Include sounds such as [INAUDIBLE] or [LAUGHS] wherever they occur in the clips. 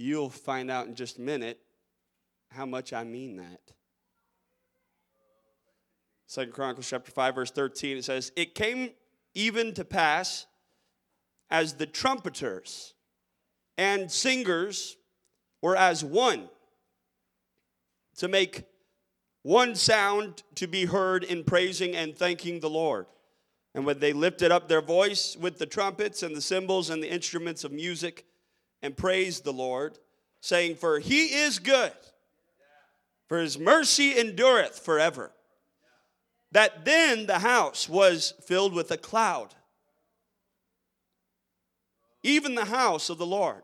you'll find out in just a minute how much I mean that. Second Chronicles chapter 5, verse 13, it says, It came even to pass as the trumpeters and singers were as one to make one sound to be heard in praising and thanking the Lord. And when they lifted up their voice with the trumpets and the cymbals and the instruments of music and praised the Lord, saying, For he is good, for his mercy endureth forever. That then the house was filled with a cloud, even the house of the Lord.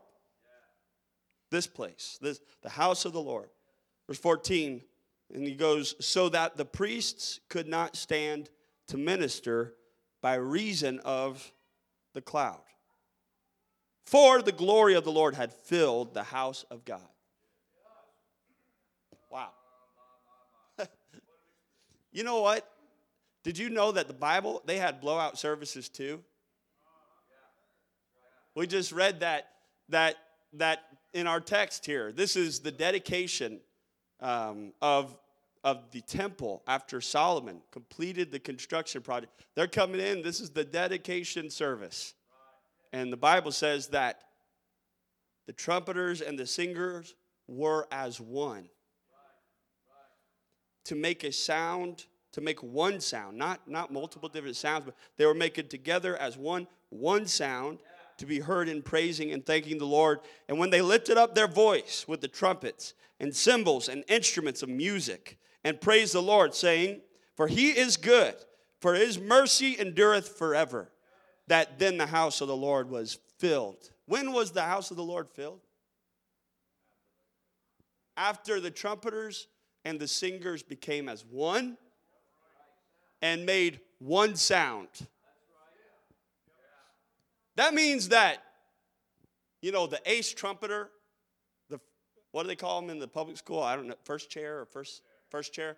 This place, this, the house of the Lord. Verse 14, and he goes, So that the priests could not stand to minister by reason of the cloud. For the glory of the Lord had filled the house of God. Wow. [LAUGHS] you know what? Did you know that the Bible, they had blowout services too? We just read that, that, that in our text here. This is the dedication um, of of the temple after Solomon completed the construction project. They're coming in, this is the dedication service. And the Bible says that the trumpeters and the singers were as one. To make a sound, to make one sound, not, not multiple different sounds, but they were making together as one, one sound to be heard in praising and thanking the Lord. And when they lifted up their voice with the trumpets and cymbals and instruments of music, and praise the Lord, saying, For he is good, for his mercy endureth forever. That then the house of the Lord was filled. When was the house of the Lord filled? After the trumpeters and the singers became as one and made one sound. That means that, you know, the ace trumpeter, the what do they call him in the public school? I don't know, first chair or first first chair,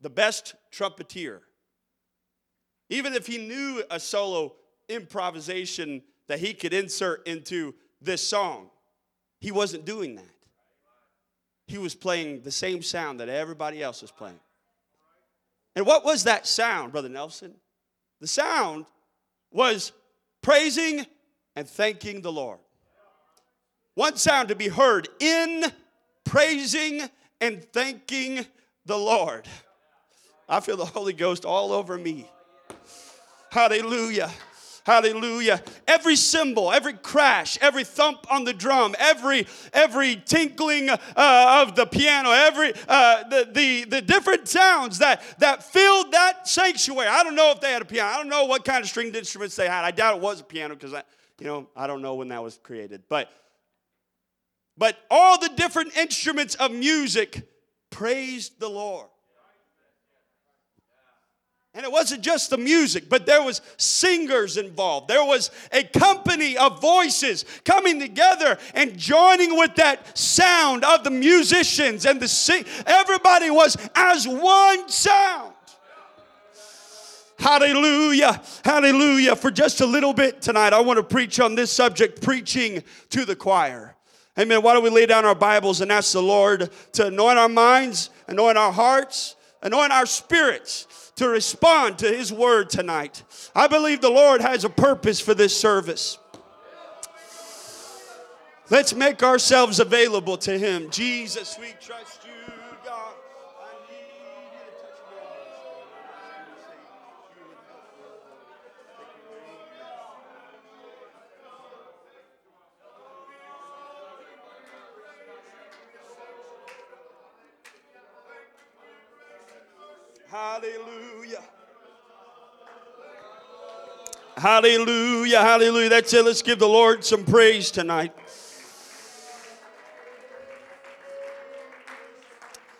the best trumpeter. Even if he knew a solo improvisation that he could insert into this song, he wasn't doing that. He was playing the same sound that everybody else was playing. And what was that sound, Brother Nelson? The sound was praising and thanking the Lord. One sound to be heard in praising and thanking the Lord. I feel the Holy Ghost all over me. Hallelujah. Hallelujah. Every cymbal, every crash, every thump on the drum, every every tinkling uh, of the piano, every uh, the, the the different sounds that that filled that sanctuary. I don't know if they had a piano. I don't know what kind of stringed instruments they had. I doubt it was a piano because I, you know, I don't know when that was created. But but all the different instruments of music praised the Lord. And it wasn't just the music, but there was singers involved. There was a company of voices coming together and joining with that sound of the musicians and the sing. Everybody was as one sound. Hallelujah. Hallelujah. For just a little bit tonight, I want to preach on this subject preaching to the choir. Amen. Why don't we lay down our Bibles and ask the Lord to anoint our minds, anoint our hearts, anoint our spirits to respond to His word tonight. I believe the Lord has a purpose for this service. Let's make ourselves available to Him. Jesus, we trust you. Hallelujah. Hallelujah. Hallelujah. That's it. Let's give the Lord some praise tonight.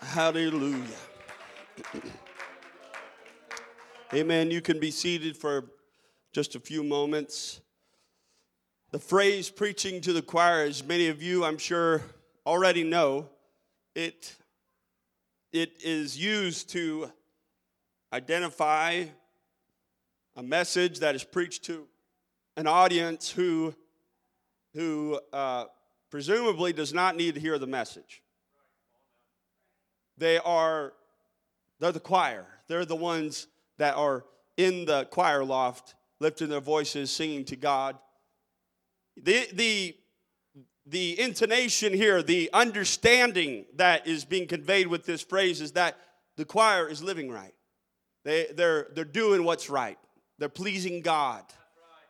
Hallelujah. [CLEARS THROAT] Amen. You can be seated for just a few moments. The phrase preaching to the choir, as many of you, I'm sure, already know, it, it is used to identify a message that is preached to an audience who, who uh, presumably does not need to hear the message. They are they're the choir. They're the ones that are in the choir loft lifting their voices singing to God. The the the intonation here, the understanding that is being conveyed with this phrase is that the choir is living right. They, they're, they're doing what's right, they're pleasing God.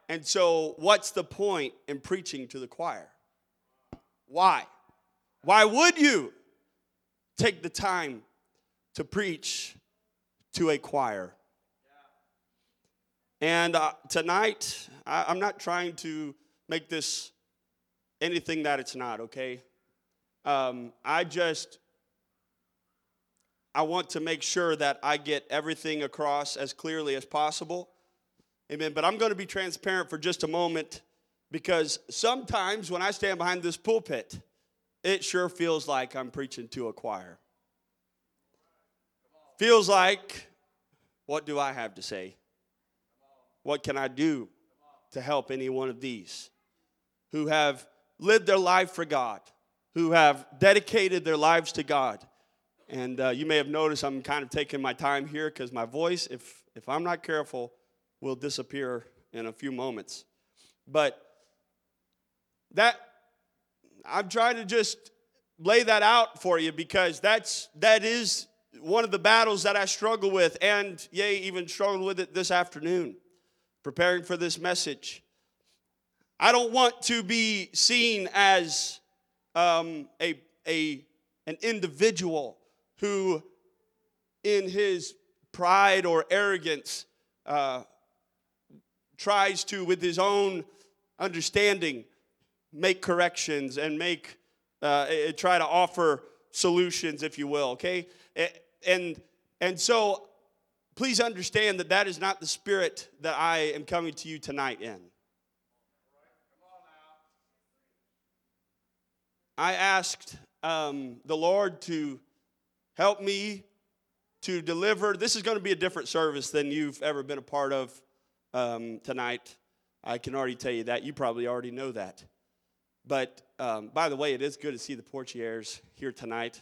And so, what's the point in preaching to the choir? Why? Why would you take the time to preach to a choir? And uh, tonight, I, I'm not trying to make this anything that it's not, okay? Um, I just, I want to make sure that I get everything across as clearly as possible. Amen. But I'm going to be transparent for just a moment because sometimes when I stand behind this pulpit, it sure feels like I'm preaching to a choir. Feels like, what do I have to say? What can I do to help any one of these who have lived their life for God, who have dedicated their lives to God. And uh, you may have noticed I'm kind of taking my time here because my voice, if, if I'm not careful, will disappear in a few moments. But that, I'm trying to just lay that out for you because that's, that is one of the battles that I struggle with, and yay, even struggled with it this afternoon, preparing for this message. I don't want to be seen as um, a, a, an individual who, in his pride or arrogance, uh, tries to, with his own understanding, make corrections and make uh, try to offer solutions, if you will. Okay, and and so please understand that that is not the spirit that I am coming to you tonight in. I asked um, the Lord to help me to deliver. This is going to be a different service than you've ever been a part of um, tonight. I can already tell you that. You probably already know that. But um, by the way, it is good to see the Portiers here tonight.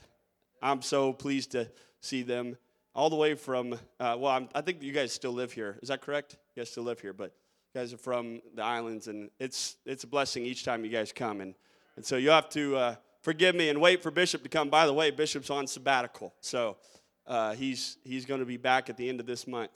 I'm so pleased to see them all the way from, uh, well, I'm, i think you guys still live here. Is that correct? You guys still live here, but you guys are from the islands, and it's, it's a blessing each time you guys come. And and so you have to uh, forgive me and wait for Bishop to come. By the way, Bishop's on sabbatical. So uh, he's, he's going to be back at the end of this month.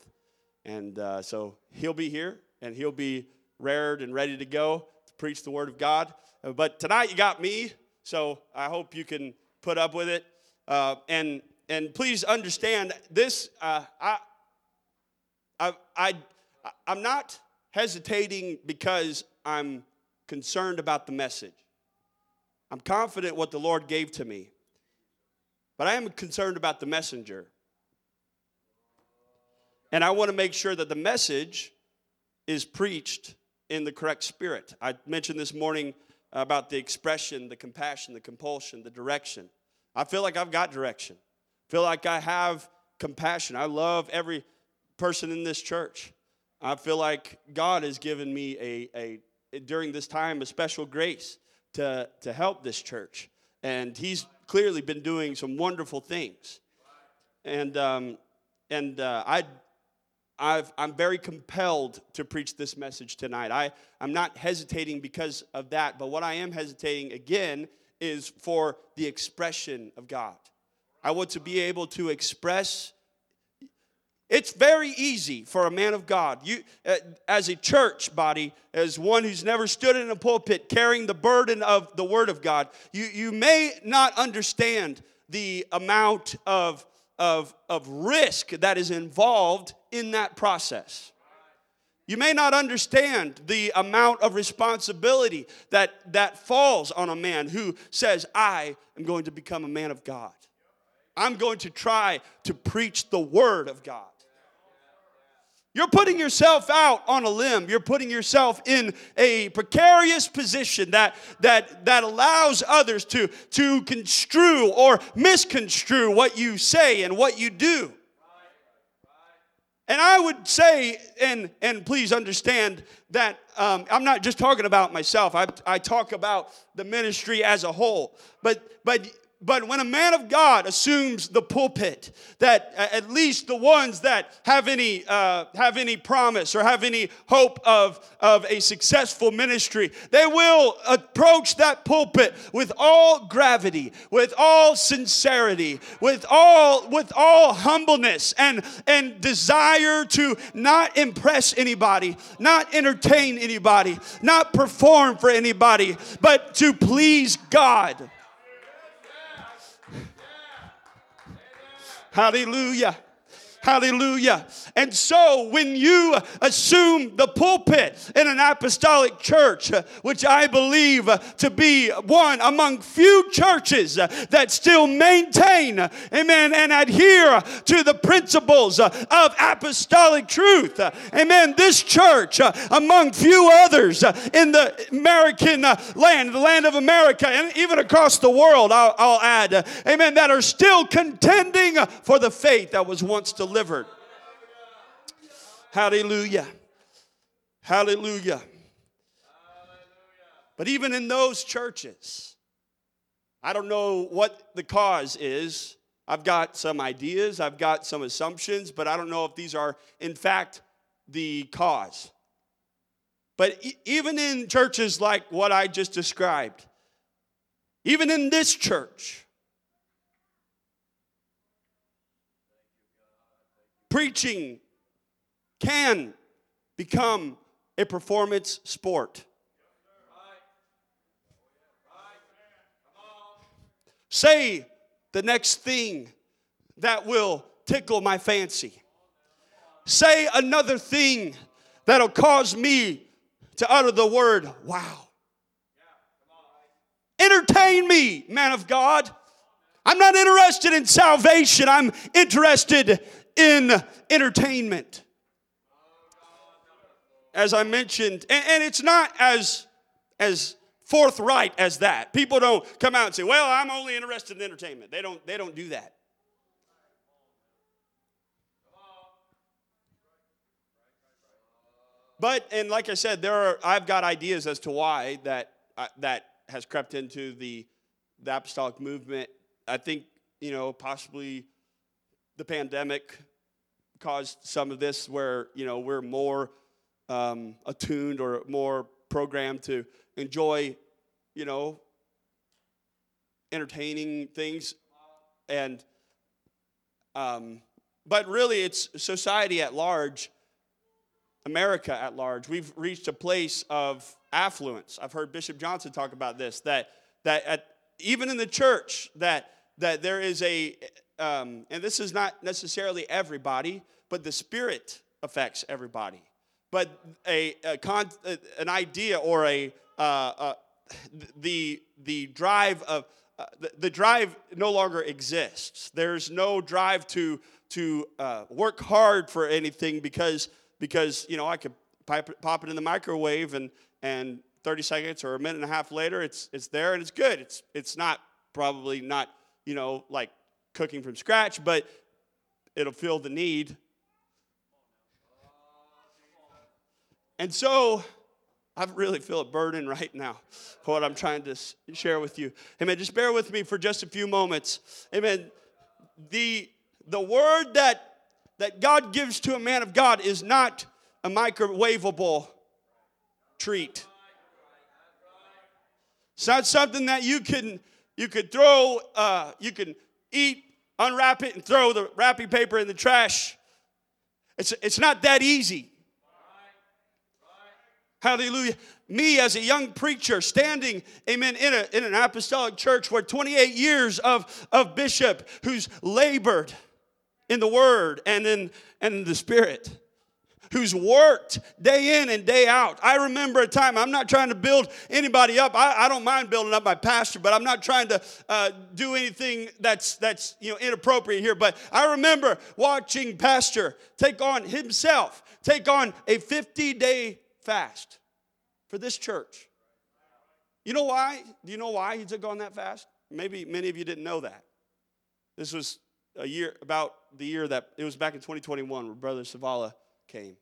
And uh, so he'll be here and he'll be rared and ready to go to preach the word of God. Uh, but tonight you got me. So I hope you can put up with it. Uh, and, and please understand this. Uh, I, I, I, I'm not hesitating because I'm concerned about the message. I'm confident what the Lord gave to me. But I am concerned about the messenger. And I want to make sure that the message is preached in the correct spirit. I mentioned this morning about the expression, the compassion, the compulsion, the direction. I feel like I've got direction. I feel like I have compassion. I love every person in this church. I feel like God has given me a, a during this time a special grace to, to help this church. And he's clearly been doing some wonderful things. And, um, and uh, I, I've, I'm very compelled to preach this message tonight. I, I'm not hesitating because of that, but what I am hesitating again is for the expression of God. I want to be able to express it's very easy for a man of God, you, uh, as a church body, as one who's never stood in a pulpit carrying the burden of the Word of God, you, you may not understand the amount of, of, of risk that is involved in that process. You may not understand the amount of responsibility that, that falls on a man who says, I am going to become a man of God. I'm going to try to preach the Word of God. You're putting yourself out on a limb. You're putting yourself in a precarious position that, that, that allows others to, to construe or misconstrue what you say and what you do. And I would say, and, and please understand that um, I'm not just talking about myself, I, I talk about the ministry as a whole. But, but but when a man of God assumes the pulpit, that at least the ones that have any uh, have any promise or have any hope of, of a successful ministry, they will approach that pulpit with all gravity, with all sincerity, with all with all humbleness and and desire to not impress anybody, not entertain anybody, not perform for anybody, but to please God. Hallelujah. Hallelujah. And so when you assume the pulpit in an apostolic church, which I believe to be one among few churches that still maintain, amen, and adhere to the principles of apostolic truth, amen, this church, among few others in the American land, the land of America, and even across the world, I'll, I'll add, amen, that are still contending for the faith that was once delivered delivered. Hallelujah. Hallelujah. But even in those churches, I don't know what the cause is. I've got some ideas, I've got some assumptions, but I don't know if these are, in fact, the cause. But even in churches like what I just described, even in this church, preaching can become a performance sport. Say the next thing that will tickle my fancy. Say another thing that'll cause me to utter the word, wow. Entertain me, man of God. I'm not interested in salvation, I'm interested in entertainment. As I mentioned, and, and it's not as as forthright as that. People don't come out and say, "Well, I'm only interested in entertainment." They don't they don't do that. But and like I said, there are I've got ideas as to why that uh, that has crept into the the apostolic movement. I think you know possibly the pandemic caused some of this where you know we're more um, attuned or more programmed to enjoy you know entertaining things and um, but really it's society at large america at large. We've reached a place of affluence. I've heard bishop johnson talk about this that that at, even in the church that that there is a um, and this is not necessarily everybody, but the Spirit affects everybody. But a, a con, an idea or a uh, uh, the the drive of uh, the, the, drive no longer exists. There's no drive to to uh, work hard for anything because because you know I could pop it, pop it in the microwave and and 30 seconds or a minute and a half later it's it's there and it's good. It's it's not probably not you know like cooking from scratch, but it'll fill the need. And so, I really feel a burden right now for what I'm trying to share with you. Amen. Just bear with me for just a few moments. Amen. The, the word that, that God gives to a man of God is not a microwavable treat. It's not something that you can you could throw, uh, you can eat unwrap it and throw the wrapping paper in the trash. It's, it's not that easy. Hallelujah. Me as a young preacher standing, amen, in, a, in an apostolic church where 28 years of, of bishop who's labored in the word and in, and in the spirit who's worked day in and day out. I remember a time, I'm not trying to build anybody up. I, I don't mind building up my pastor, but I'm not trying to uh, do anything that's, that's you know, inappropriate here. But I remember watching Pastor take on himself, take on a 50 day fast for this church. You know why? Do you know why he took on that fast? Maybe many of you didn't know that. This was a year, about the year that it was back in 2021 where Brother Savala came.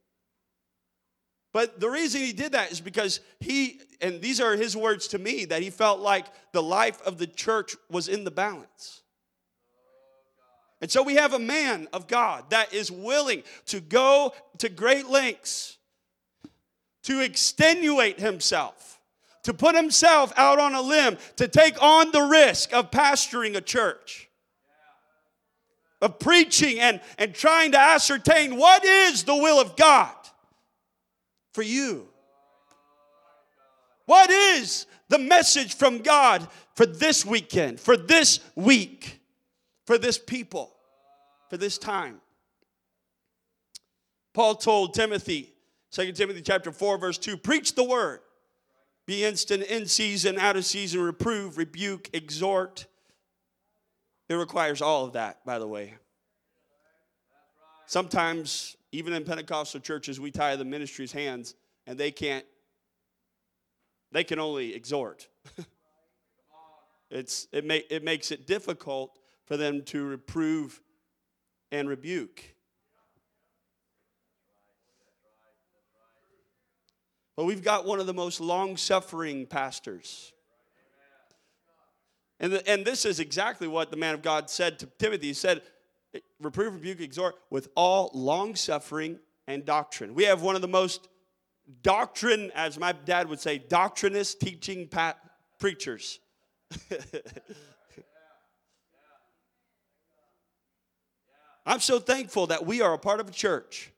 But the reason he did that is because he, and these are his words to me, that he felt like the life of the church was in the balance. And so we have a man of God that is willing to go to great lengths to extenuate himself, to put himself out on a limb, to take on the risk of pastoring a church, of preaching and, and trying to ascertain what is the will of God for you. What is the message from God for this weekend, for this week, for this people, for this time? Paul told Timothy, 2 Timothy chapter 4, verse 2, preach the word. Be instant in season, out of season, reprove, rebuke, exhort. It requires all of that, by the way. Sometimes, even in Pentecostal churches, we tie the ministry's hands and they can't, they can only exhort. [LAUGHS] it's, it, make, it makes it difficult for them to reprove and rebuke. But we've got one of the most long suffering pastors. And, the, and this is exactly what the man of God said to Timothy. He said, Reprove, rebuke, exhort with all long suffering and doctrine. We have one of the most doctrine, as my dad would say, doctrinous teaching preachers. [LAUGHS] I'm so thankful that we are a part of a church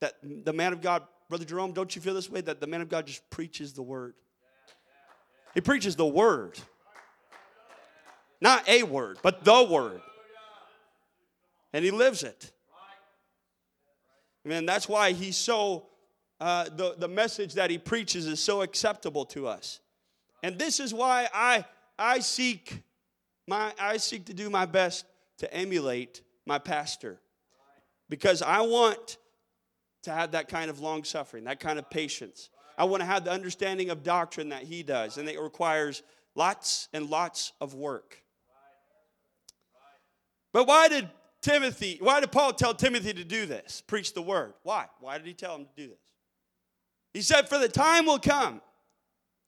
that the man of God Brother Jerome, don't you feel this way? That the man of God just preaches the word. He preaches the word. Not a word, but the word. And he lives it. And that's why he's so, uh, the, the message that he preaches is so acceptable to us. And this is why I, I seek my, I seek to do my best to emulate my pastor. Because I want to have that kind of long suffering, that kind of patience. I want to have the understanding of doctrine that he does, and it requires lots and lots of work. But why did Timothy, why did Paul tell Timothy to do this? Preach the word. Why? Why did he tell him to do this? He said, For the time will come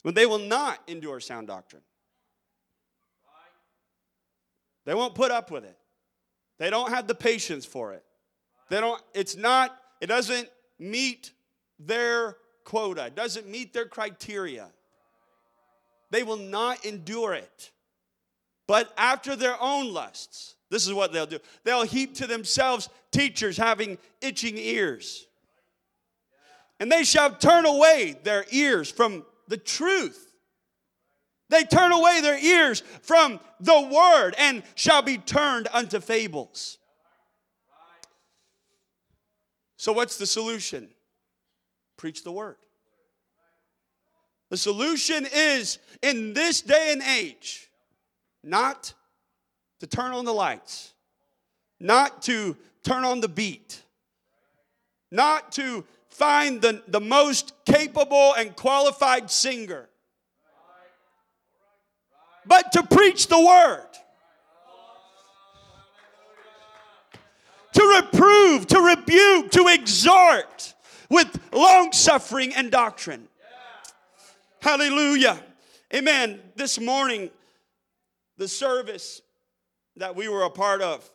when they will not endure sound doctrine. They won't put up with it. They don't have the patience for it. They don't, it's not it doesn't meet their quota, it doesn't meet their criteria. They will not endure it. But after their own lusts, this is what they'll do they'll heap to themselves teachers having itching ears. And they shall turn away their ears from the truth. They turn away their ears from the word and shall be turned unto fables. So, what's the solution? Preach the word. The solution is in this day and age not to turn on the lights, not to turn on the beat, not to find the, the most capable and qualified singer, but to preach the word. to reprove, to rebuke, to exhort with long suffering and doctrine. Hallelujah. Amen. This morning, the service that we were a part of,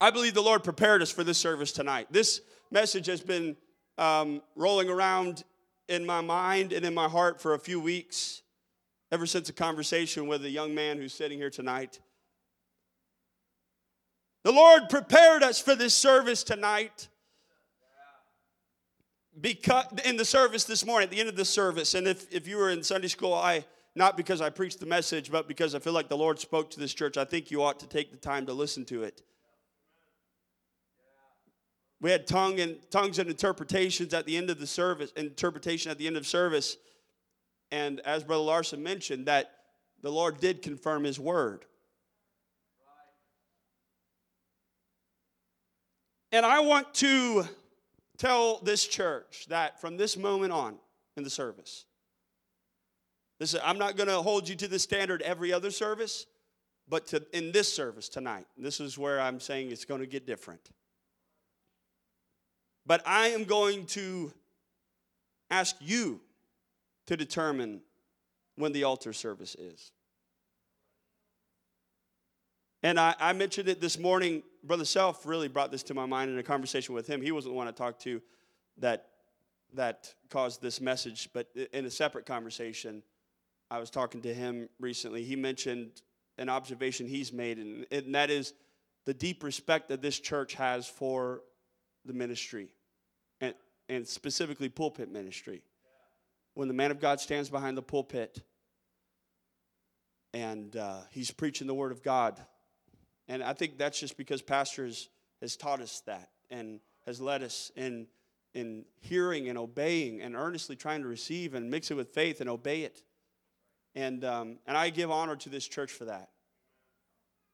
I believe the Lord prepared us for this service tonight. This message has been um, rolling around in my mind and in my heart for a few weeks, ever since a conversation with a young man who's sitting here tonight. The Lord prepared us for this service tonight. Because in the service this morning, at the end of the service, and if, if you were in Sunday school, I not because I preached the message, but because I feel like the Lord spoke to this church, I think you ought to take the time to listen to it. We had tongue and tongues and interpretations at the end of the service, interpretation at the end of service. And as Brother Larson mentioned, that the Lord did confirm his word. And I want to tell this church that from this moment on in the service, this, I'm not going to hold you to the standard every other service, But to, in this service tonight, this is where I'm saying it's going to get different. But I am going to ask you to determine when the altar service is. And I, I, mentioned it this morning. Brother Self really brought this to my mind in a conversation with him. He wasn't the one I talked to that, that caused this message, but in a separate conversation, I was talking to him recently. He mentioned an observation he's made, and, and that is the deep respect that this church has for the ministry, and, and specifically pulpit ministry. When the man of God stands behind the pulpit and uh, he's preaching the word of God, and I think that's just because pastors has taught us that and has led us in in hearing and obeying and earnestly trying to receive and mix it with faith and obey it. And, um, and I give honor to this church for that.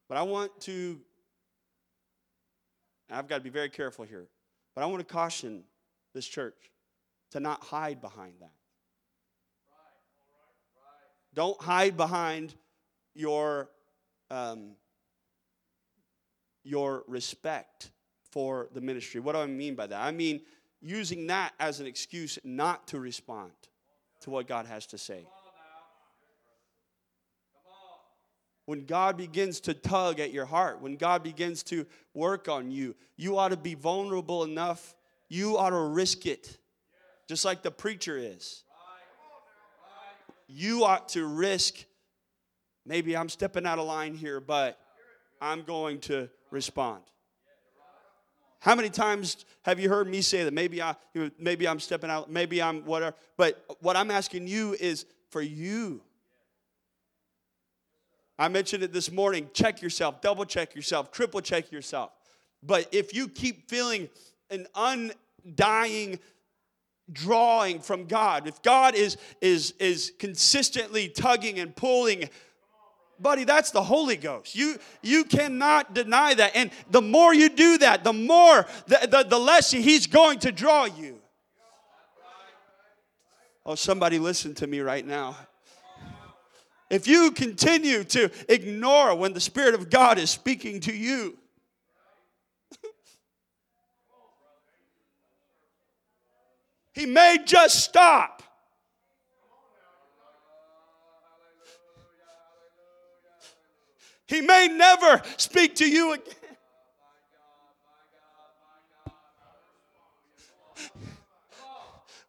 But I want to, I've got to be very careful here, but I want to caution this church to not hide behind that. Don't hide behind your, um, your respect for the ministry. What do I mean by that? I mean using that as an excuse not to respond to what God has to say. When God begins to tug at your heart, when God begins to work on you, you ought to be vulnerable enough. You ought to risk it, just like the preacher is. You ought to risk, maybe I'm stepping out of line here, but I'm going to respond. How many times have you heard me say that? Maybe I, maybe I'm stepping out, maybe I'm whatever. But what I'm asking you is for you I mentioned it this morning. Check yourself, double check yourself, triple check yourself. But if you keep feeling an undying drawing from God, if God is is is consistently tugging and pulling buddy that's the holy ghost you you cannot deny that and the more you do that the more the, the, the less he's going to draw you oh somebody listen to me right now if you continue to ignore when the Spirit of God is speaking to you, [LAUGHS] He may just stop. He may never speak to you again.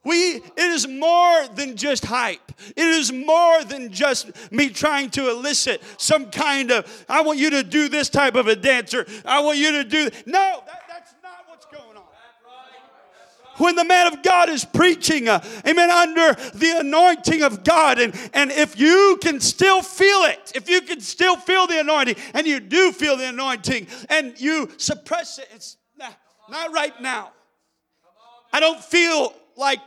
We, it is more than just hype. It is more than just me trying to elicit some kind of, I want you to do this type of a dancer. I want you to do, no, that, that's not what's going on. When the man of God is preaching, uh, amen, under the anointing of God, and, and if you can still feel it, if you can still feel the anointing, and you do feel the anointing, and you suppress it, it's nah, not right now. I don't feel like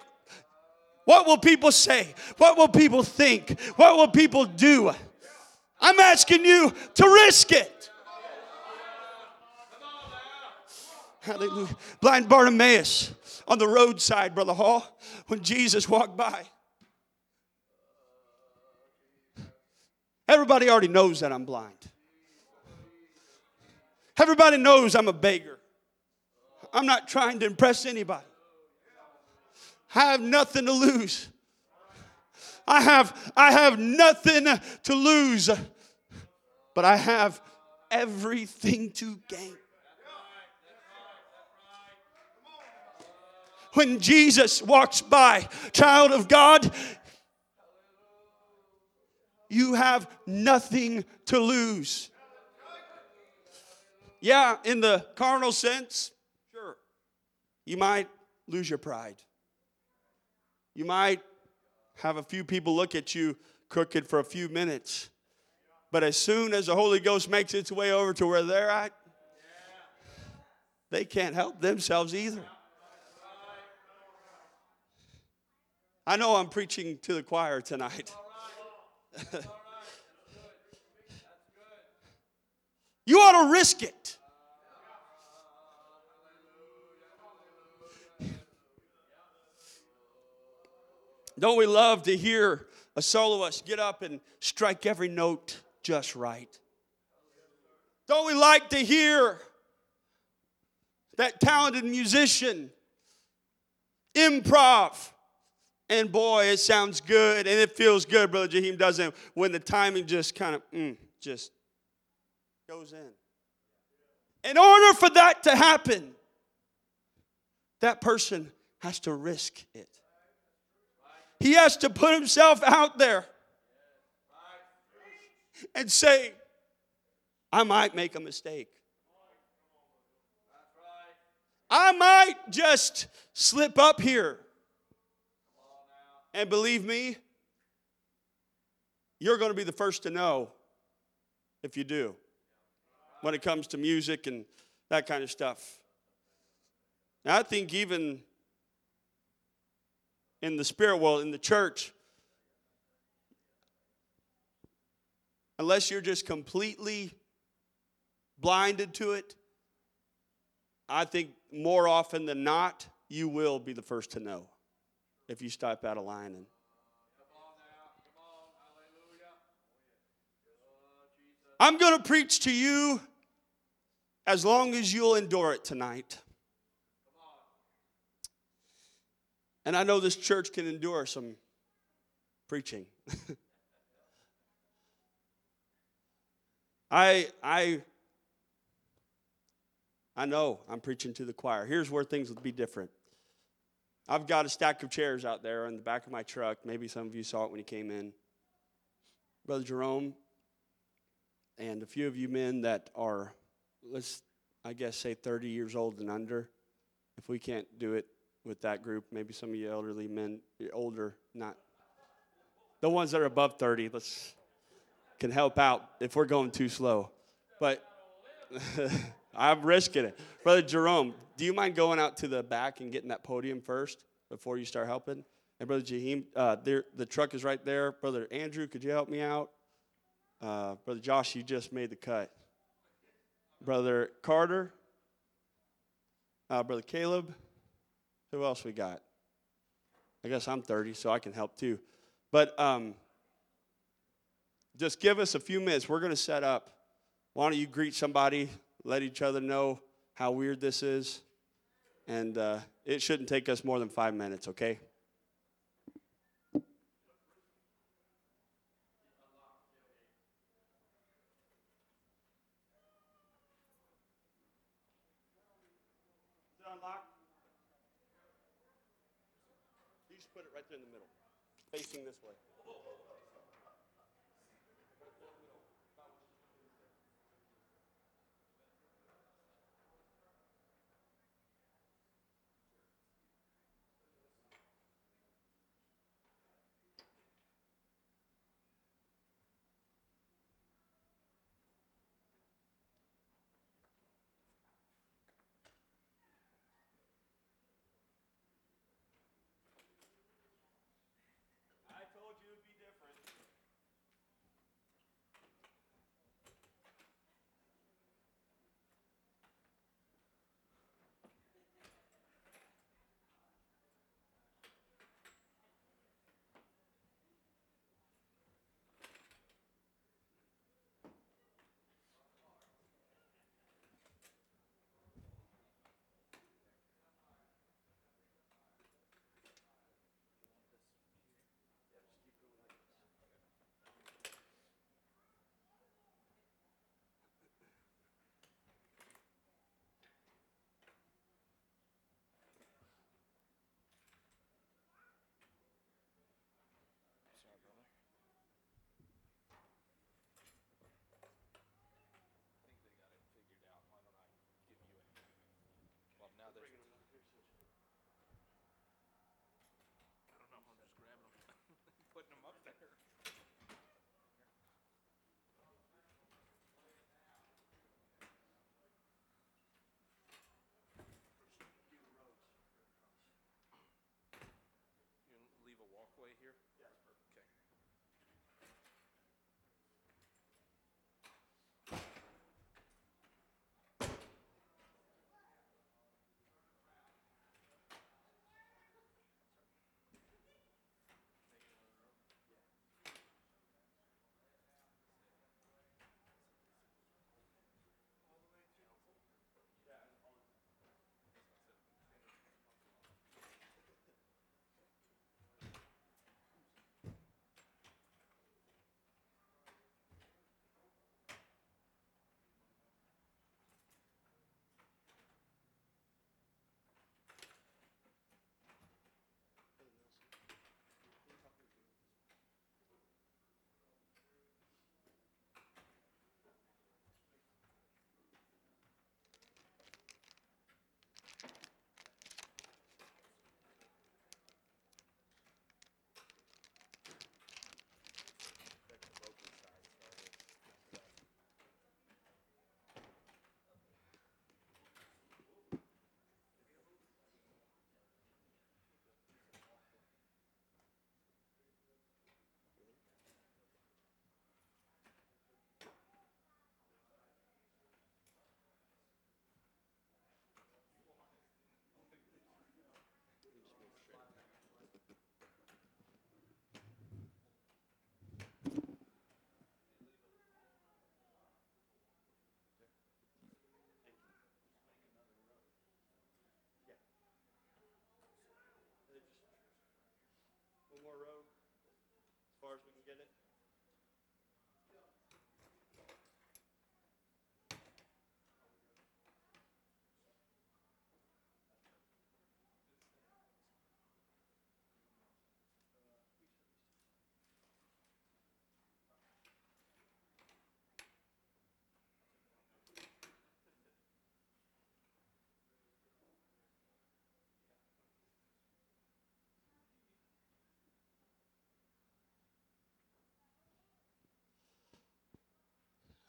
what will people say? What will people think? What will people do? I'm asking you to risk it. Hallelujah. Blind Bartimaeus on the roadside, Brother Hall, when Jesus walked by. Everybody already knows that I'm blind. Everybody knows I'm a beggar. I'm not trying to impress anybody. I have nothing to lose. I have, I have nothing to lose, but I have everything to gain. When Jesus walks by, child of God, you have nothing to lose. Yeah, in the carnal sense, sure, you might lose your pride. You might have a few people look at you crooked for a few minutes. But as soon as the Holy Ghost makes its way over to where they're at, they can't help themselves either. I know I'm preaching to the choir tonight. [LAUGHS] you ought to risk it. Don't we love to hear a soloist get up and strike every note just right? Don't we like to hear that talented musician improv? And boy, it sounds good and it feels good, Brother Jaheim doesn't, when the timing just kind of mm, just goes in. In order for that to happen, that person has to risk it. He has to put himself out there and say, I might make a mistake. I might just slip up here. And believe me, you're going to be the first to know if you do when it comes to music and that kind of stuff. And I think even in the spirit world, in the church, unless you're just completely blinded to it, I think more often than not, you will be the first to know if you step out of line and I'm going to preach to you as long as you'll endure it tonight. And I know this church can endure some preaching. [LAUGHS] I I I know I'm preaching to the choir. Here's where things would be different. I've got a stack of chairs out there in the back of my truck. Maybe some of you saw it when you came in. Brother Jerome and a few of you men that are, let's, I guess, say 30 years old and under. If we can't do it with that group, maybe some of you elderly men, older, not the ones that are above 30, let's can help out if we're going too slow. But [LAUGHS] I'm risking it. Brother Jerome, do you mind going out to the back and getting that podium first before you start helping? And Brother Jaheim, uh, the truck is right there. Brother Andrew, could you help me out? Uh, Brother Josh, you just made the cut. Brother Carter, uh, Brother Caleb. Who else we got? I guess I'm 30, so I can help too. But um, just give us a few minutes. We're going to set up. Why don't you greet somebody, let each other know how weird this is? And uh, it shouldn't take us more than five minutes, okay? You just put it right there in the middle, facing this way.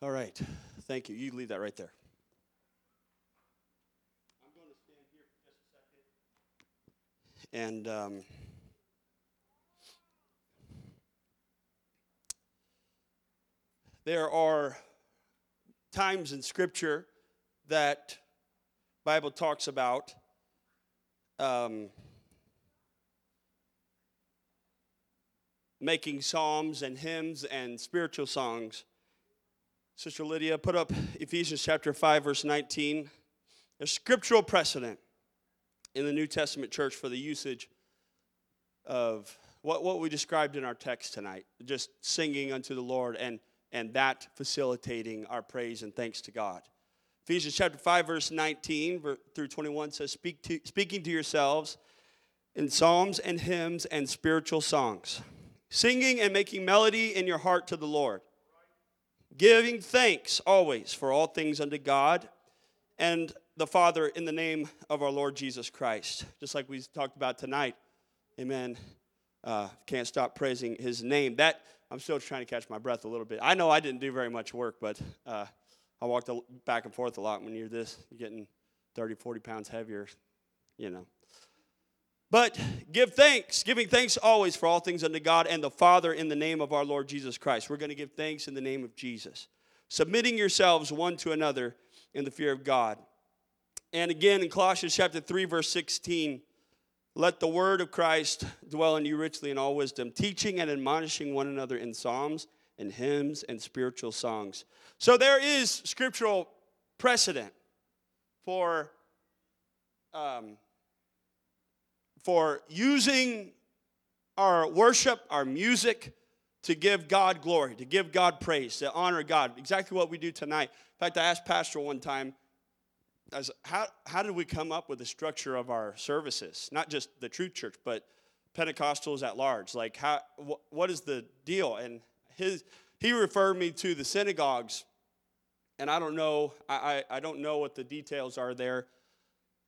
All right. Thank you. You leave that right there. I'm going to stand here for just a second. And um, there are times in Scripture that Bible talks about um, making psalms and hymns and spiritual songs. Sister Lydia, put up Ephesians chapter 5, verse 19. There's scriptural precedent in the New Testament church for the usage of what, what we described in our text tonight, just singing unto the Lord and, and that facilitating our praise and thanks to God. Ephesians chapter 5, verse 19 through 21 says, Speak to, Speaking to yourselves in psalms and hymns and spiritual songs, singing and making melody in your heart to the Lord, giving thanks always for all things unto God and the Father in the name of our Lord Jesus Christ. Just like we talked about tonight. Amen. Uh, can't stop praising his name. That, I'm still trying to catch my breath a little bit. I know I didn't do very much work, but. Uh, I walked back and forth a lot when you're this, you're getting 30, 40 pounds heavier, you know. But give thanks, giving thanks always for all things unto God and the Father in the name of our Lord Jesus Christ. We're going to give thanks in the name of Jesus. Submitting yourselves one to another in the fear of God. And again in Colossians chapter 3, verse 16, let the word of Christ dwell in you richly in all wisdom, teaching and admonishing one another in psalms and hymns and spiritual songs. So there is scriptural precedent for, um, for using our worship, our music, to give God glory, to give God praise, to honor God. Exactly what we do tonight. In fact, I asked Pastor one time, as how, how did we come up with the structure of our services? Not just the Truth Church, but Pentecostals at large. Like, how, wh- what is the deal? And his, he referred me to the synagogues, and I don't know, I, I, I don't know what the details are there,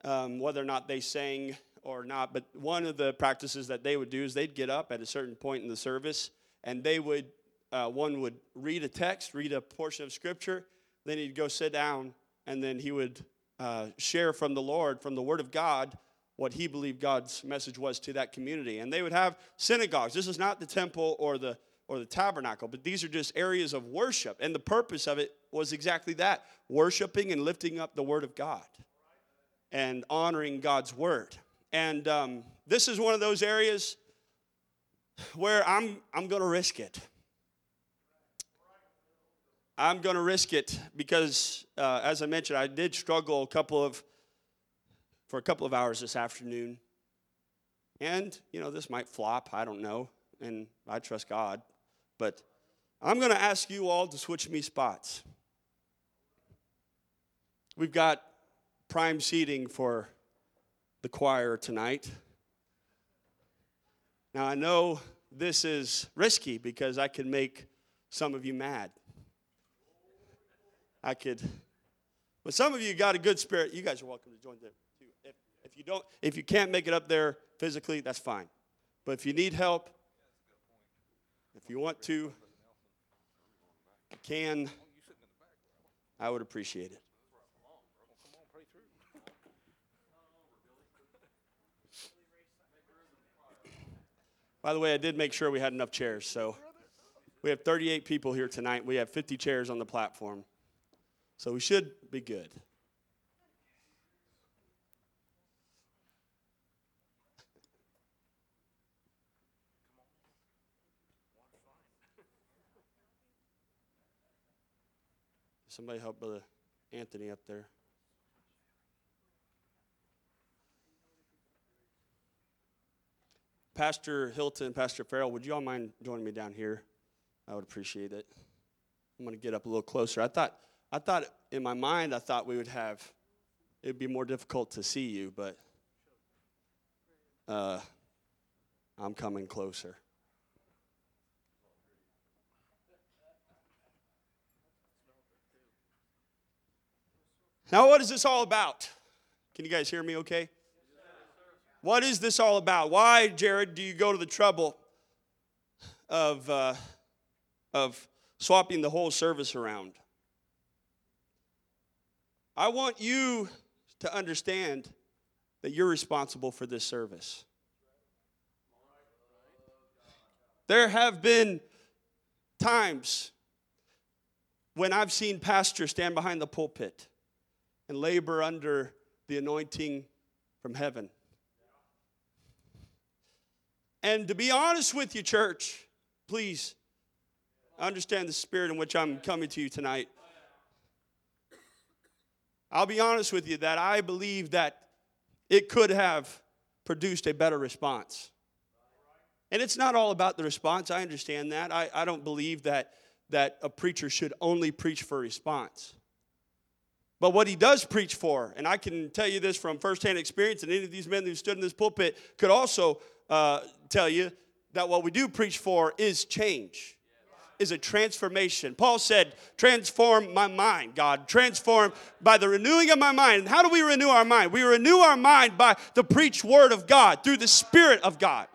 um, whether or not they sang or not, but one of the practices that they would do is they'd get up at a certain point in the service, and they would, uh, one would read a text, read a portion of scripture, then he'd go sit down, and then he would uh, share from the Lord, from the Word of God, what he believed God's message was to that community. And they would have synagogues. This is not the temple or the or the tabernacle, but these are just areas of worship. And the purpose of it was exactly that worshiping and lifting up the Word of God and honoring God's Word. And um, this is one of those areas where I'm, I'm going to risk it. I'm going to risk it because, uh, as I mentioned, I did struggle a couple of for a couple of hours this afternoon, and you know this might flop. I don't know, and I trust God. But I'm going to ask you all to switch me spots. We've got prime seating for the choir tonight. Now, I know this is risky because I could make some of you mad. I could, but some of you got a good spirit. You guys are welcome to join them too. If, if you don't, if you can't make it up there physically, that's fine. But if you need help, if you want to, can, I would appreciate it. By the way, I did make sure we had enough chairs. So we have 38 people here tonight. We have 50 chairs on the platform. So we should be good. Somebody help Brother Anthony up there. Pastor Hilton, Pastor Farrell, would you all mind joining me down here? I would appreciate it. I'm going to get up a little closer. I thought, I thought in my mind, I thought we would have, it'd be more difficult to see you, but uh, I'm coming closer. Now, what is this all about? Can you guys hear me okay? What is this all about? Why, Jared, do you go to the trouble of, uh, of swapping the whole service around? I want you to understand that you're responsible for this service. There have been times when I've seen pastors stand behind the pulpit and labor under the anointing from heaven. And to be honest with you, church, please understand the spirit in which I'm coming to you tonight. I'll be honest with you that I believe that it could have produced a better response. And it's not all about the response. I understand that. I, I don't believe that, that a preacher should only preach for response. But what he does preach for, and I can tell you this from firsthand experience, and any of these men who stood in this pulpit could also uh, tell you that what we do preach for is change is a transformation. Paul said, Transform my mind, God. Transform by the renewing of my mind. And how do we renew our mind? We renew our mind by the preached word of God, through the Spirit of God.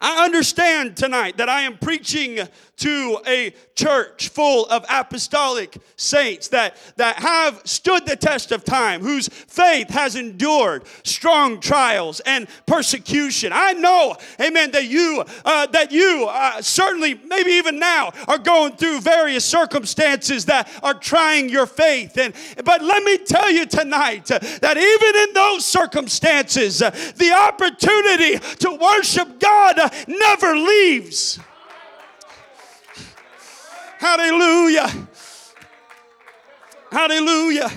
I understand tonight that I am preaching to a church full of apostolic saints that, that have stood the test of time, whose faith has endured strong trials and persecution. I know, amen, that you, uh, that you uh, certainly, maybe even now, are going through various circumstances that are trying your faith. And, but let me tell you tonight uh, that even in those circumstances, uh, the opportunity to worship God uh, never leaves. Hallelujah. Hallelujah.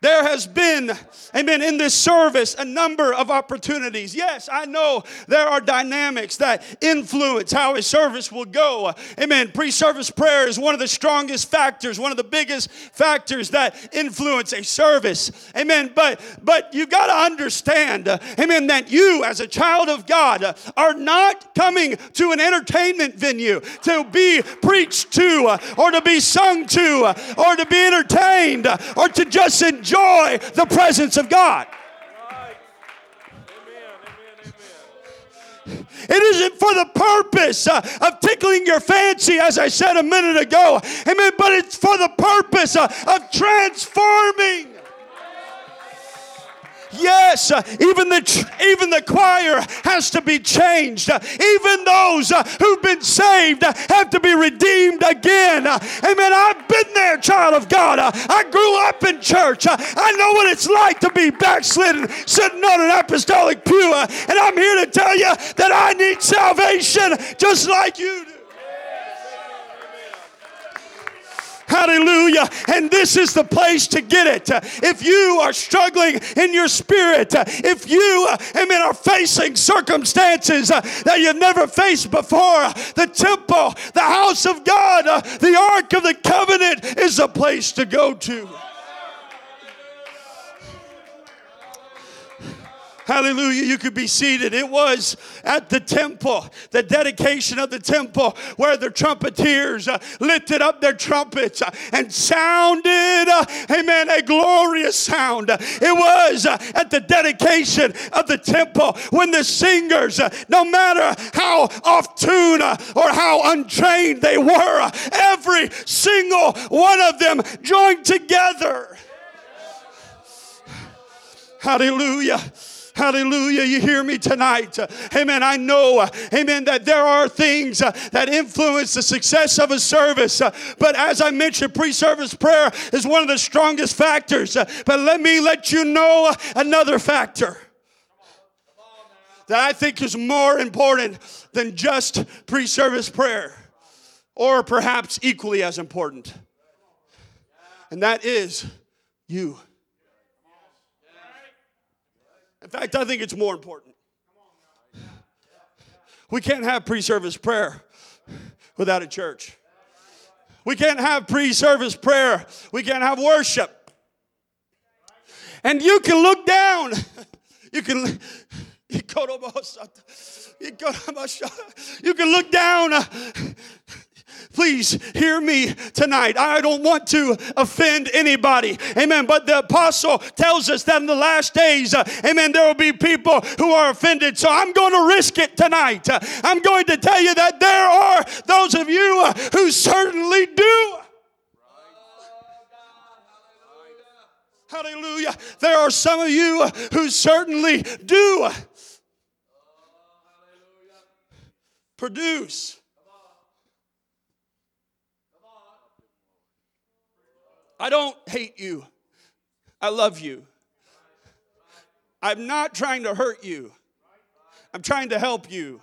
There has been amen, in this service, a number of opportunities. Yes, I know there are dynamics that influence how a service will go. Amen. Pre service prayer is one of the strongest factors, one of the biggest factors that influence a service. Amen. But, but you got to understand, amen, that you as a child of God are not coming to an entertainment venue to be preached to or to be sung to or to be entertained or to just enjoy the presence of God. It isn't for the purpose uh, of tickling your fancy, as I said a minute ago. Amen. But it's for the purpose uh, of transforming Yes, uh, even the even the choir has to be changed. Uh, even those uh, who've been saved have to be redeemed again. Amen. I've been there, child of God. I grew up in church. I know what it's like to be backslidden, sitting on an apostolic pew. And I'm here to tell you that I need salvation just like you do. Hallelujah. And this is the place to get it. If you are struggling in your spirit, if you, uh, amen, are facing circumstances uh, that you've never faced before, uh, the temple, the house of God, the ark of the covenant is a place to go to. Hallelujah. You could be seated. It was at the temple, the dedication of the temple, where the trumpeters uh, lifted up their trumpets uh, and sounded, uh, amen, a glorious sound. It was at the dedication of the temple when the singers, no matter how off tune or how untrained they were, every single one of them joined together. Hallelujah. Hallelujah. You hear me tonight. Amen. I know, amen, that there are things uh, that influence the success of a service. Uh, but as I mentioned, pre service prayer is one of the strongest factors. Uh, but let me let you know another factor that I think is more important than just pre service prayer, or perhaps equally as important. And that is you. In fact, I think it's more important. We can't have pre service prayer without a church. We can't have pre service prayer. We can't have worship. And you can look down. You can. You can look down Please hear me tonight. I don't want to offend anybody. Amen. But the apostle tells us that in the last days, uh, amen, there will be people who are offended. So I'm going to risk it tonight. Uh, I'm going to tell you that there are those of you uh, who certainly do. Hallelujah. There are some of you who certainly do produce. I don't hate you. I love you. I'm not trying to hurt you. I'm trying to help you.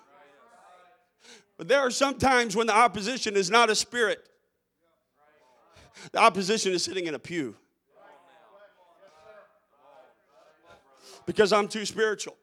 But there are some times when the opposition is not a spirit, the opposition is sitting in a pew. Because I'm too spiritual.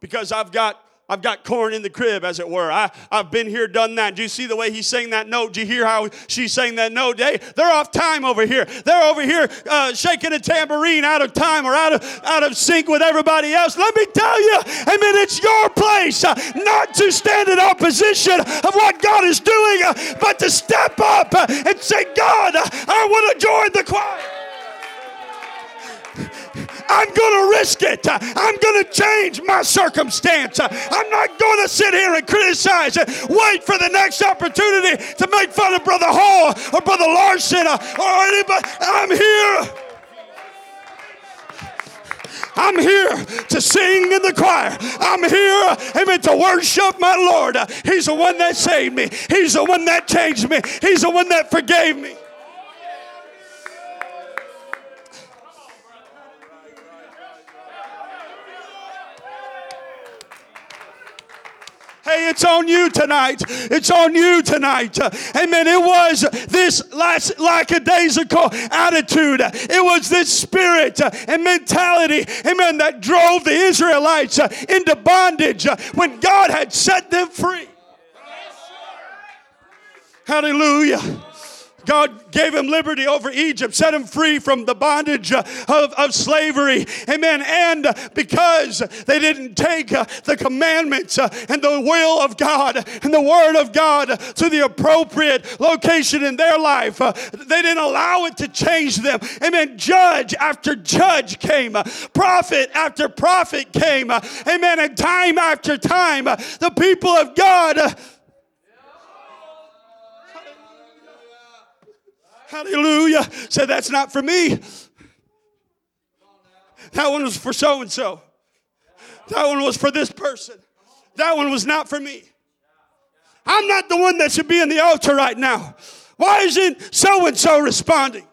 Because I've got I've got corn in the crib, as it were. I, I've been here, done that. Do you see the way he sang that note? Do you hear how she sang that note? Hey, they're off time over here. They're over here uh, shaking a tambourine out of time or out of, out of sync with everybody else. Let me tell you, amen, it's your place uh, not to stand in opposition of what God is doing, uh, but to step up uh, and say, God, I want to join the choir. I'm going to risk it. I'm going to change my circumstance. I'm not going to sit here and criticize and wait for the next opportunity to make fun of Brother Hall or Brother Larson or anybody. I'm here. I'm here to sing in the choir. I'm here, amen, to worship my Lord. He's the one that saved me. He's the one that changed me. He's the one that forgave me. Hey, it's on you tonight. It's on you tonight. Amen. It was this last lackadaisical attitude. It was this spirit and mentality, amen, that drove the Israelites into bondage when God had set them free. Hallelujah. God gave him liberty over Egypt, set him free from the bondage uh, of, of slavery. Amen. And because they didn't take uh, the commandments uh, and the will of God and the word of God to the appropriate location in their life, they didn't allow it to change them. Amen. Judge after judge came, prophet after prophet came. Amen. And time after time, the people of God Hallelujah. Said, that's not for me. That one was for so and so. That one was for this person. That one was not for me. I'm not the one that should be in the altar right now. Why isn't so and so responding?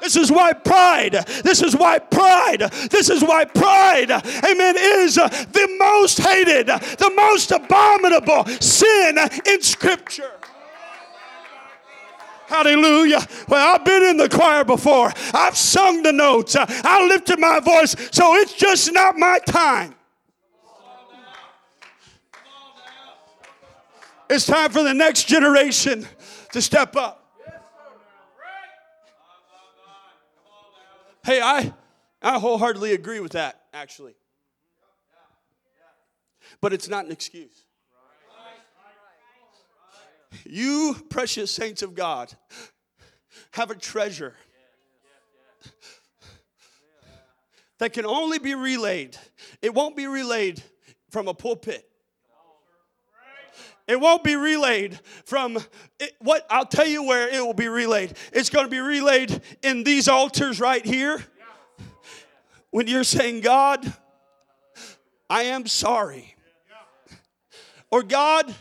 This is why pride, this is why pride, this is why pride, amen, is the most hated, the most abominable sin in Scripture. Hallelujah. Well, I've been in the choir before. I've sung the notes. I lifted my voice, so it's just not my time. It's time for the next generation to step up. Hey, I, I wholeheartedly agree with that, actually. But it's not an excuse. You, precious saints of God, have a treasure that can only be relayed. It won't be relayed from a pulpit. It won't be relayed from it, what I'll tell you where it will be relayed. It's going to be relayed in these altars right here. When you're saying, God, I am sorry. Or God,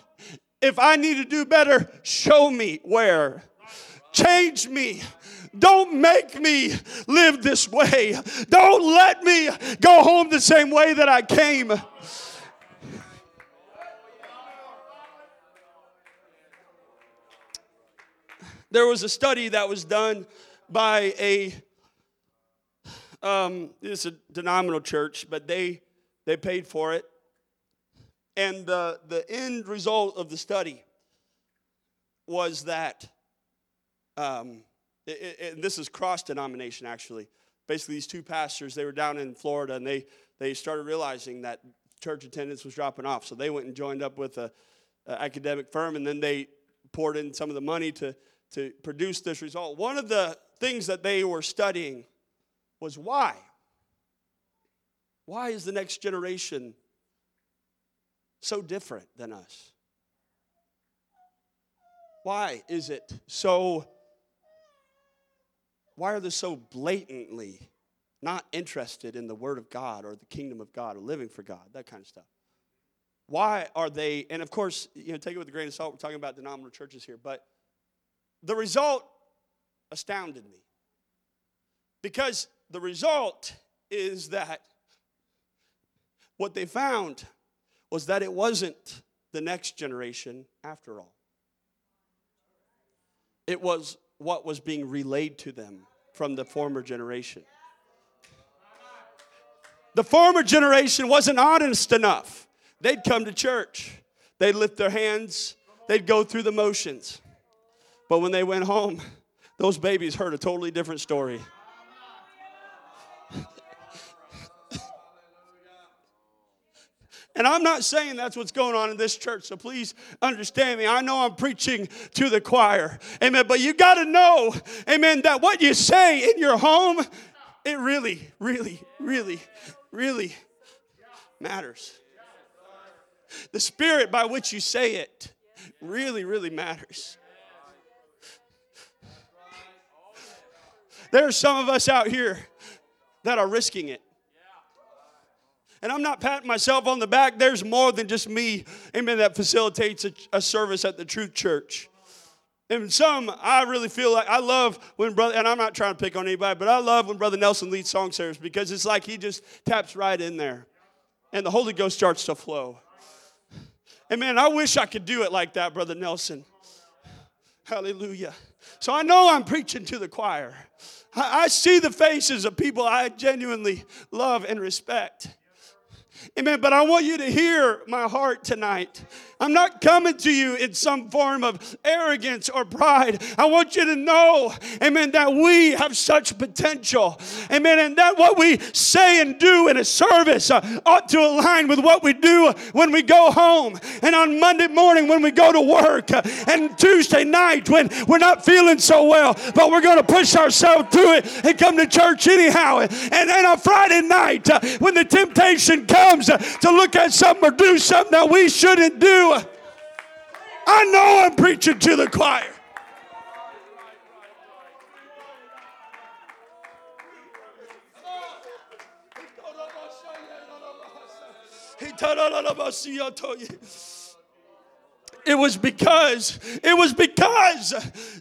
if I need to do better, show me where. Change me. Don't make me live this way. Don't let me go home the same way that I came. There was a study that was done by a um, it's a denominational church, but they they paid for it, and the, the end result of the study was that, um, it, it, this is cross denomination actually. Basically, these two pastors, they were down in Florida and they, they started realizing that church attendance was dropping off. So they went and joined up with an academic firm and then they poured in some of the money to, to produce this result. One of the things that they were studying was why. Why is the next generation so different than us? Why is it so why are they so blatantly not interested in the Word of God or the kingdom of God or living for God, that kind of stuff? Why are they, and of course, you know, take it with a grain of salt, we're talking about denominational churches here, but the result astounded me. Because the result is that what they found was that it wasn't the next generation after all. It was what was being relayed to them from the former generation. The former generation wasn't honest enough. They'd come to church, they'd lift their hands, they'd go through the motions. But when they went home, those babies heard a totally different story. And I'm not saying that's what's going on in this church, so please understand me. I know I'm preaching to the choir. Amen. But you got to know, amen, that what you say in your home, it really, really, really, really matters. The spirit by which you say it really, really matters. There are some of us out here that are risking it. And I'm not patting myself on the back. There's more than just me, amen, that facilitates a, a service at the Truth Church. And some, I really feel like I love when brother, and I'm not trying to pick on anybody, but I love when Brother Nelson leads song service because it's like he just taps right in there, and the Holy Ghost starts to flow. And man, I wish I could do it like that, Brother Nelson. Hallelujah. So I know I'm preaching to the choir. I, I see the faces of people I genuinely love and respect. Amen. But I want you to hear my heart tonight. I'm not coming to you in some form of arrogance or pride. I want you to know, amen, that we have such potential. Amen. And that what we say and do in a service uh, ought to align with what we do when we go home. And on Monday morning when we go to work. Uh, and Tuesday night when we're not feeling so well, but we're going to push ourselves through it and come to church anyhow. And, then on Friday night uh, when the temptation comes to look at something or do something that we shouldn't do, I know I'm preaching to the choir. It was because, it was because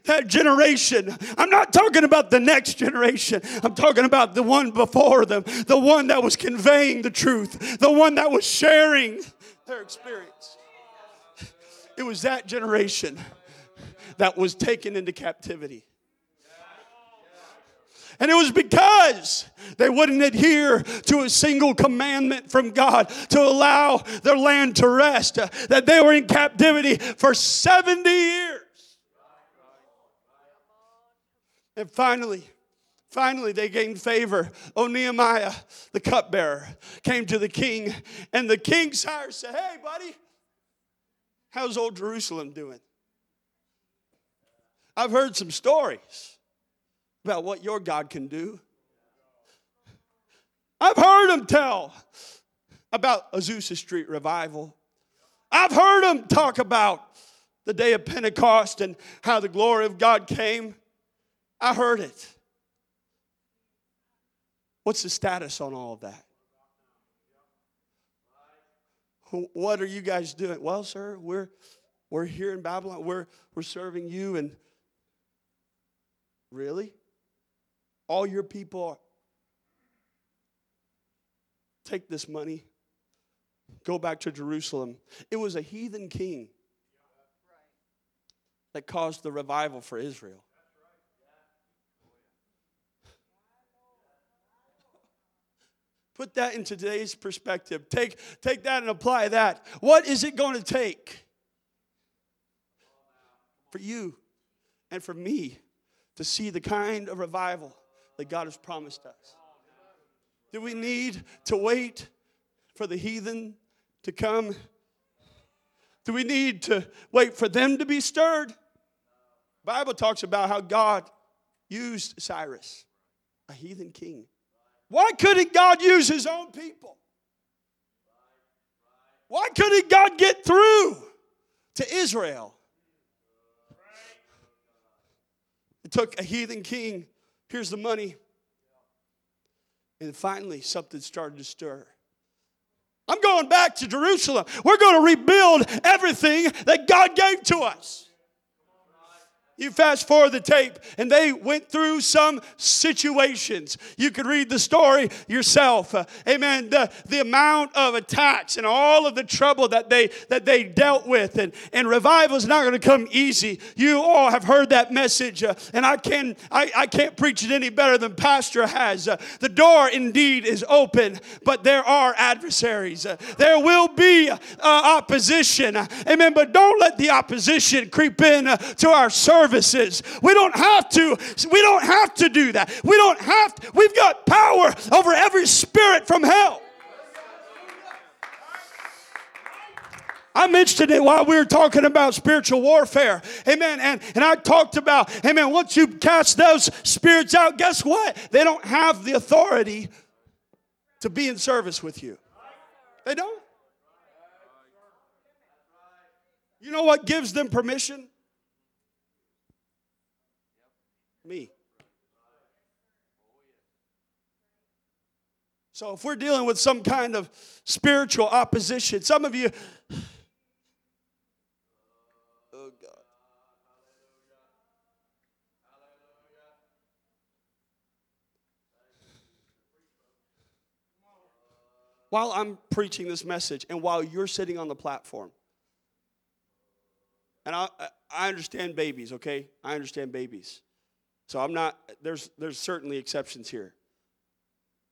that generation, I'm not talking about the next generation, I'm talking about the one before them, the one that was conveying the truth, the one that was sharing their experience. It was that generation that was taken into captivity. And it was because they wouldn't adhere to a single commandment from God to allow their land to rest that they were in captivity for 70 years. And finally, Finally, they gained favor. Oh, Nehemiah, the cupbearer, came to the king, and the king sire said, Hey, buddy, How's old Jerusalem doing? I've heard some stories about what your God can do. I've heard them tell about Azusa Street revival. I've heard them talk about the day of Pentecost and how the glory of God came. I heard it. What's the status on all of that? What are you guys doing? Well, sir, we're we're here in Babylon. We're we're serving you and really? All your people take this money, go back to Jerusalem. It was a heathen king that caused the revival for Israel. Put that in today's perspective. Take, take that and apply that. What is it going to take for you and for me to see the kind of revival that God has promised us? Do we need to wait for the heathen to come? Do we need to wait for them to be stirred? Bible talks about how God used Cyrus, a heathen king, why couldn't God use his own people? Why couldn't God get through to Israel? It took a heathen king Here's the money. And finally, something started to stir. I'm going back to Jerusalem. We're going to rebuild everything that God gave to us. You fast forward the tape, and they went through some situations. You could read the story yourself. Uh, amen. The, the amount of attacks and all of the trouble that they that they dealt with, and, and revival is not going to come easy. You all have heard that message, uh, and I can I, I can't preach it any better than Pastor has. Uh, the door indeed is open, but there are adversaries. Uh, there will be uh, opposition. Amen. But don't let the opposition creep in uh, to our service services. We don't have to. We don't have to do that. We don't have to. We've got power over every spirit from hell. I mentioned it while we were talking about spiritual warfare. Amen. And, and I talked about, amen, once you cast those spirits out, guess what? They don't have the authority to be in service with you. They don't. You know what gives them permission? Me. So if we're dealing with some kind of spiritual opposition, some of you, oh God. While I'm preaching this message and while you're sitting on the platform, and I, I understand babies, okay? I understand babies. So I'm not, there's, there's certainly exceptions here.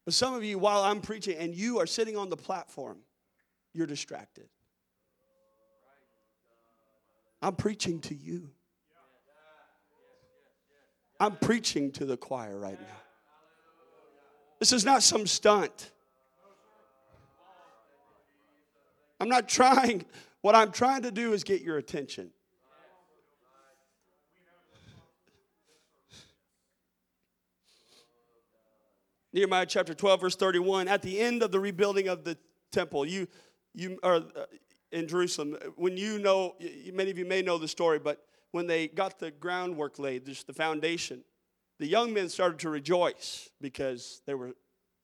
But some of you, while I'm preaching and you are sitting on the platform, you're distracted. I'm preaching to you. I'm preaching to the choir right now. This is not some stunt. I'm not trying, what I'm trying to do is get your attention. Nehemiah chapter 12, verse 31. At the end of the rebuilding of the temple, you, you are uh, in Jerusalem. When you know, many of you may know the story, but when they got the groundwork laid, just the foundation, the young men started to rejoice because they were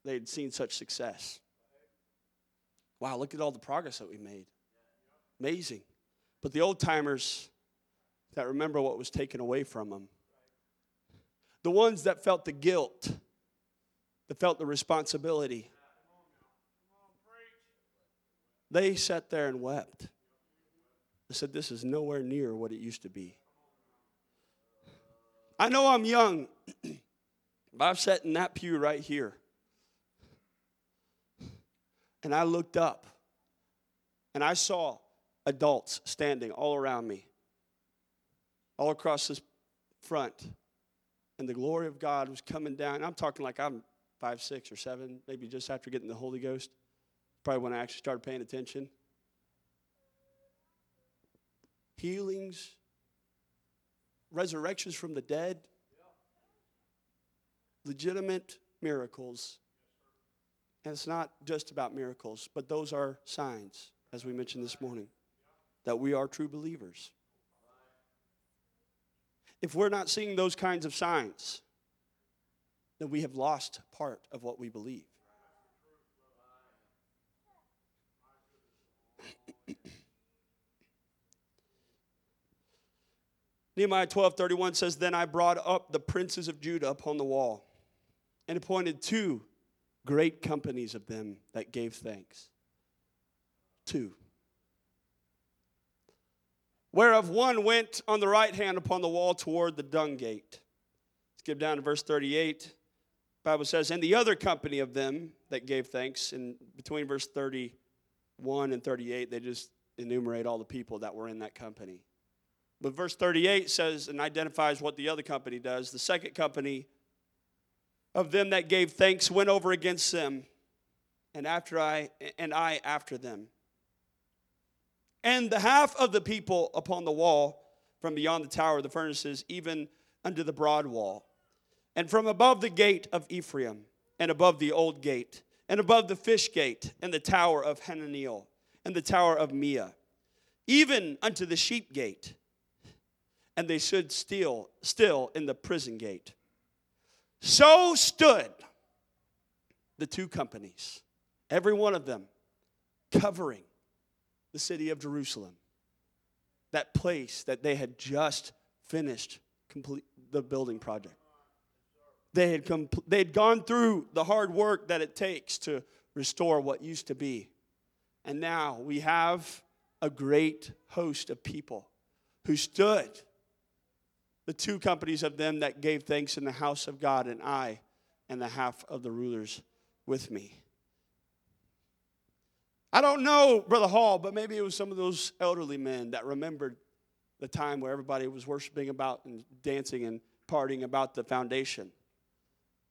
they had seen such success. Wow, look at all the progress that we made. Amazing. But the old timers that remember what was taken away from them, the ones that felt the guilt that felt the responsibility. They sat there and wept. They said, This is nowhere near what it used to be. I know I'm young, [CLEARS THROAT] but I've sat in that pew right here. And I looked up and I saw adults standing all around me, all across this front. And the glory of God was coming down. I'm talking like I'm five, six, or seven, maybe just after getting the Holy Ghost. Probably when I actually started paying attention. Healings, resurrections from the dead, legitimate miracles. And it's not just about miracles, but those are signs, as we mentioned this morning, that we are true believers. If we're not seeing those kinds of signs, then we have lost part of what we believe. [CLEARS THROAT] Nehemiah 12 31 says, Then I brought up the princes of Judah upon the wall and appointed two great companies of them that gave thanks. Two. Whereof one went on the right hand upon the wall toward the dung gate. Skip down to verse 38. Bible says, and the other company of them that gave thanks, in between verse 31 and 38, they just enumerate all the people that were in that company. But verse 38 says and identifies what the other company does. The second company of them that gave thanks went over against them, and after I and I after them. And the half of the people upon the wall from beyond the tower of the furnaces, even under the broad wall and from above the gate of Ephraim, and above the old gate, and above the fish gate, and the tower of Hananeel, and the tower of Meah, even unto the sheep gate. And they stood still, still in the prison gate. So stood the two companies, every one of them covering the city of Jerusalem, that place that they had just finished complete the building project. They had, compl- they had gone through the hard work that it takes to restore what used to be. And now we have a great host of people who stood, the two companies of them that gave thanks in the house of God, and I and the half of the rulers with me. I don't know, Brother Hall, but maybe it was some of those elderly men that remembered the time where everybody was worshiping about and dancing and partying about the foundation.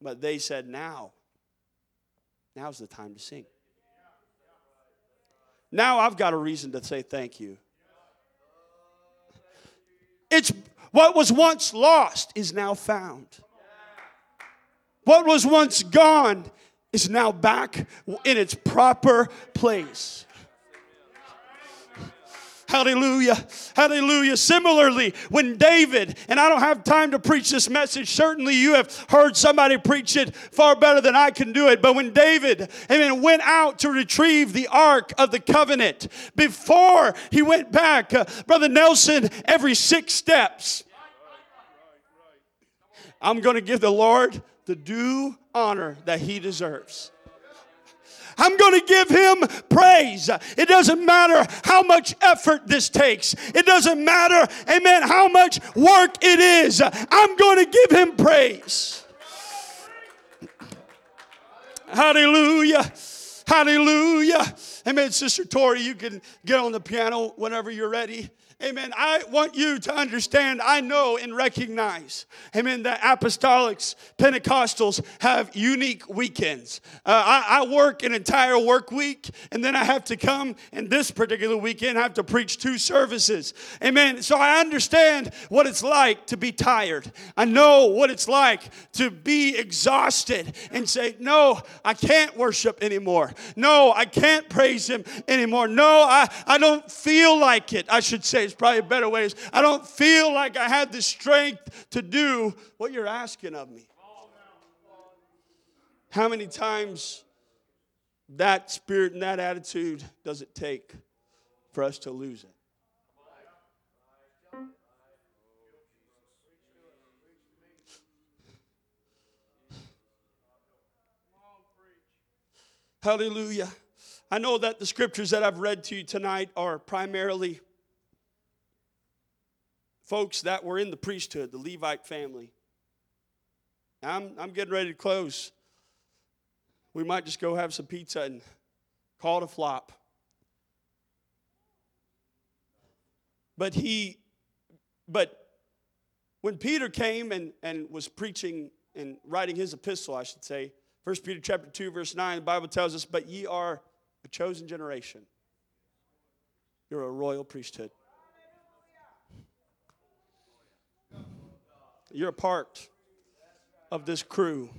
But they said, now, now's the time to sing. Now I've got a reason to say thank you. It's what was once lost is now found. What was once gone is now back in its proper place. Hallelujah. Hallelujah. Similarly, when David, and I don't have time to preach this message, certainly you have heard somebody preach it far better than I can do it. But when David, amen, went out to retrieve the Ark of the Covenant, before he went back, uh, Brother Nelson, every six steps, I'm going to give the Lord the due honor that he deserves. I'm going to give him praise. It doesn't matter how much effort this takes. It doesn't matter, amen, how much work it is. I'm going to give him praise. Hallelujah. Hallelujah. Amen. Sister Tori, you can get on the piano whenever you're ready. Amen. I want you to understand, I know and recognize, amen, that apostolics, Pentecostals have unique weekends. Uh, I, I, work an entire work week, and then I have to come, and this particular weekend, I have to preach two services. Amen. So I understand what it's like to be tired. I know what it's like to be exhausted and say, No, I can't worship anymore. No, I can't praise Him anymore. No, I, I don't feel like it, I should say there's probably better ways. I don't feel like I had the strength to do what you're asking of me. How many times that spirit and that attitude does it take for us to lose it? Hallelujah. I know that the scriptures that I've read to you tonight are primarily folks that were in the priesthood, the Levite family. I'm, I'm getting ready to close. We might just go have some pizza and call it a flop. But he, but when Peter came and, and was preaching and writing his epistle, I should say, 1 Peter chapter 2, verse 9, the Bible tells us, But ye are a chosen generation. You're a royal priesthood. You're a part of this crew.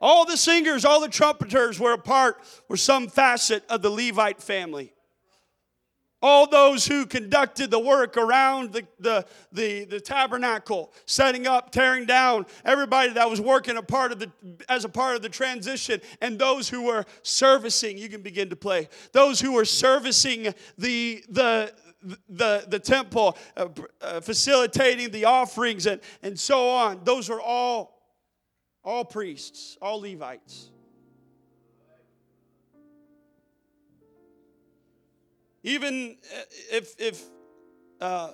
All the singers, all the trumpeters were a part, were some facet of the Levite family. All those who conducted the work around the, the, the, the, tabernacle, setting up, tearing down, everybody that was working a part of the, as a part of the transition, and those who were servicing, you can begin to play, those who were servicing the, the, the, the temple, uh, uh, facilitating the offerings, and, and so on. Those are all, all priests, all Levites. Even uh, if, if uh,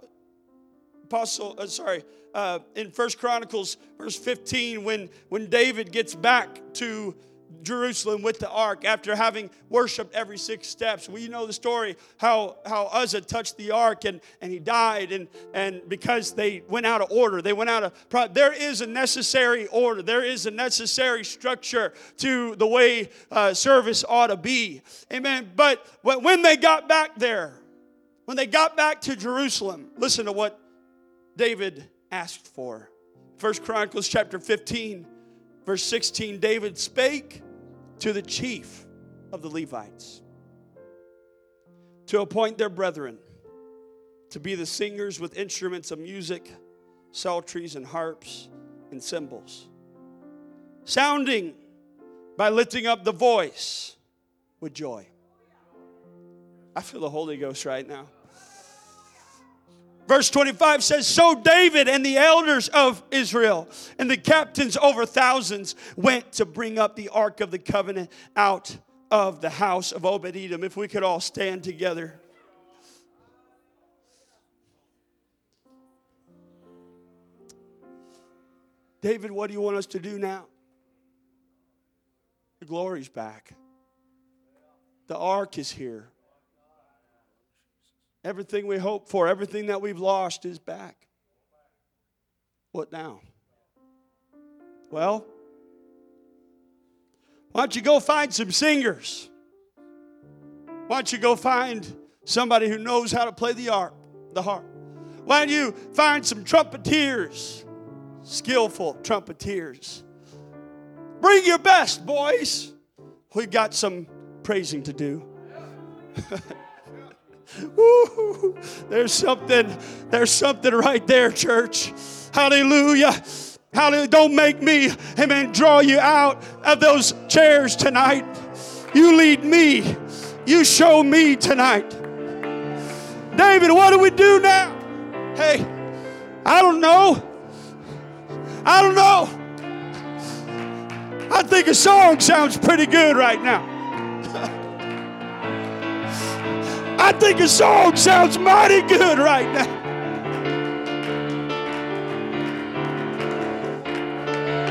Apostle, uh, sorry, uh, in First Chronicles, verse 15, when, when David gets back to Jerusalem with the ark after having worshiped every six steps. We know the story how, how Uzzah touched the ark and, and he died, and, and because they went out of order, they went out of. There is a necessary order, there is a necessary structure to the way uh, service ought to be. Amen. But when they got back there, when they got back to Jerusalem, listen to what David asked for. First Chronicles chapter 15, verse 16 David spake to the chief of the Levites to appoint their brethren to be the singers with instruments of music, psalteries, and harps and cymbals. sounding by lifting up the voice with joy. I feel the Holy Ghost right now. Verse 25 says, So David and the elders of Israel and the captains over thousands went to bring up the ark of the covenant out of the house of Obed Edom. If we could all stand together. David, what do you want us to do now? The glory's back. The ark is here. Everything we hope for, everything that we've lost is back. What now? Well, why don't you go find some singers? Why don't you go find somebody who knows how to play the harp, the harp? Why don't you find some trumpeters, skillful trumpeters? Bring your best, boys. We've got some praising to do. [LAUGHS] There's something, there's something right there, church. Hallelujah. Hallelujah. Don't make me, amen, draw you out of those chairs tonight. You lead me. You show me tonight. David, what do we do now? Hey, I don't know. I don't know. I think a song sounds pretty good right now. I think a song sounds mighty good right now.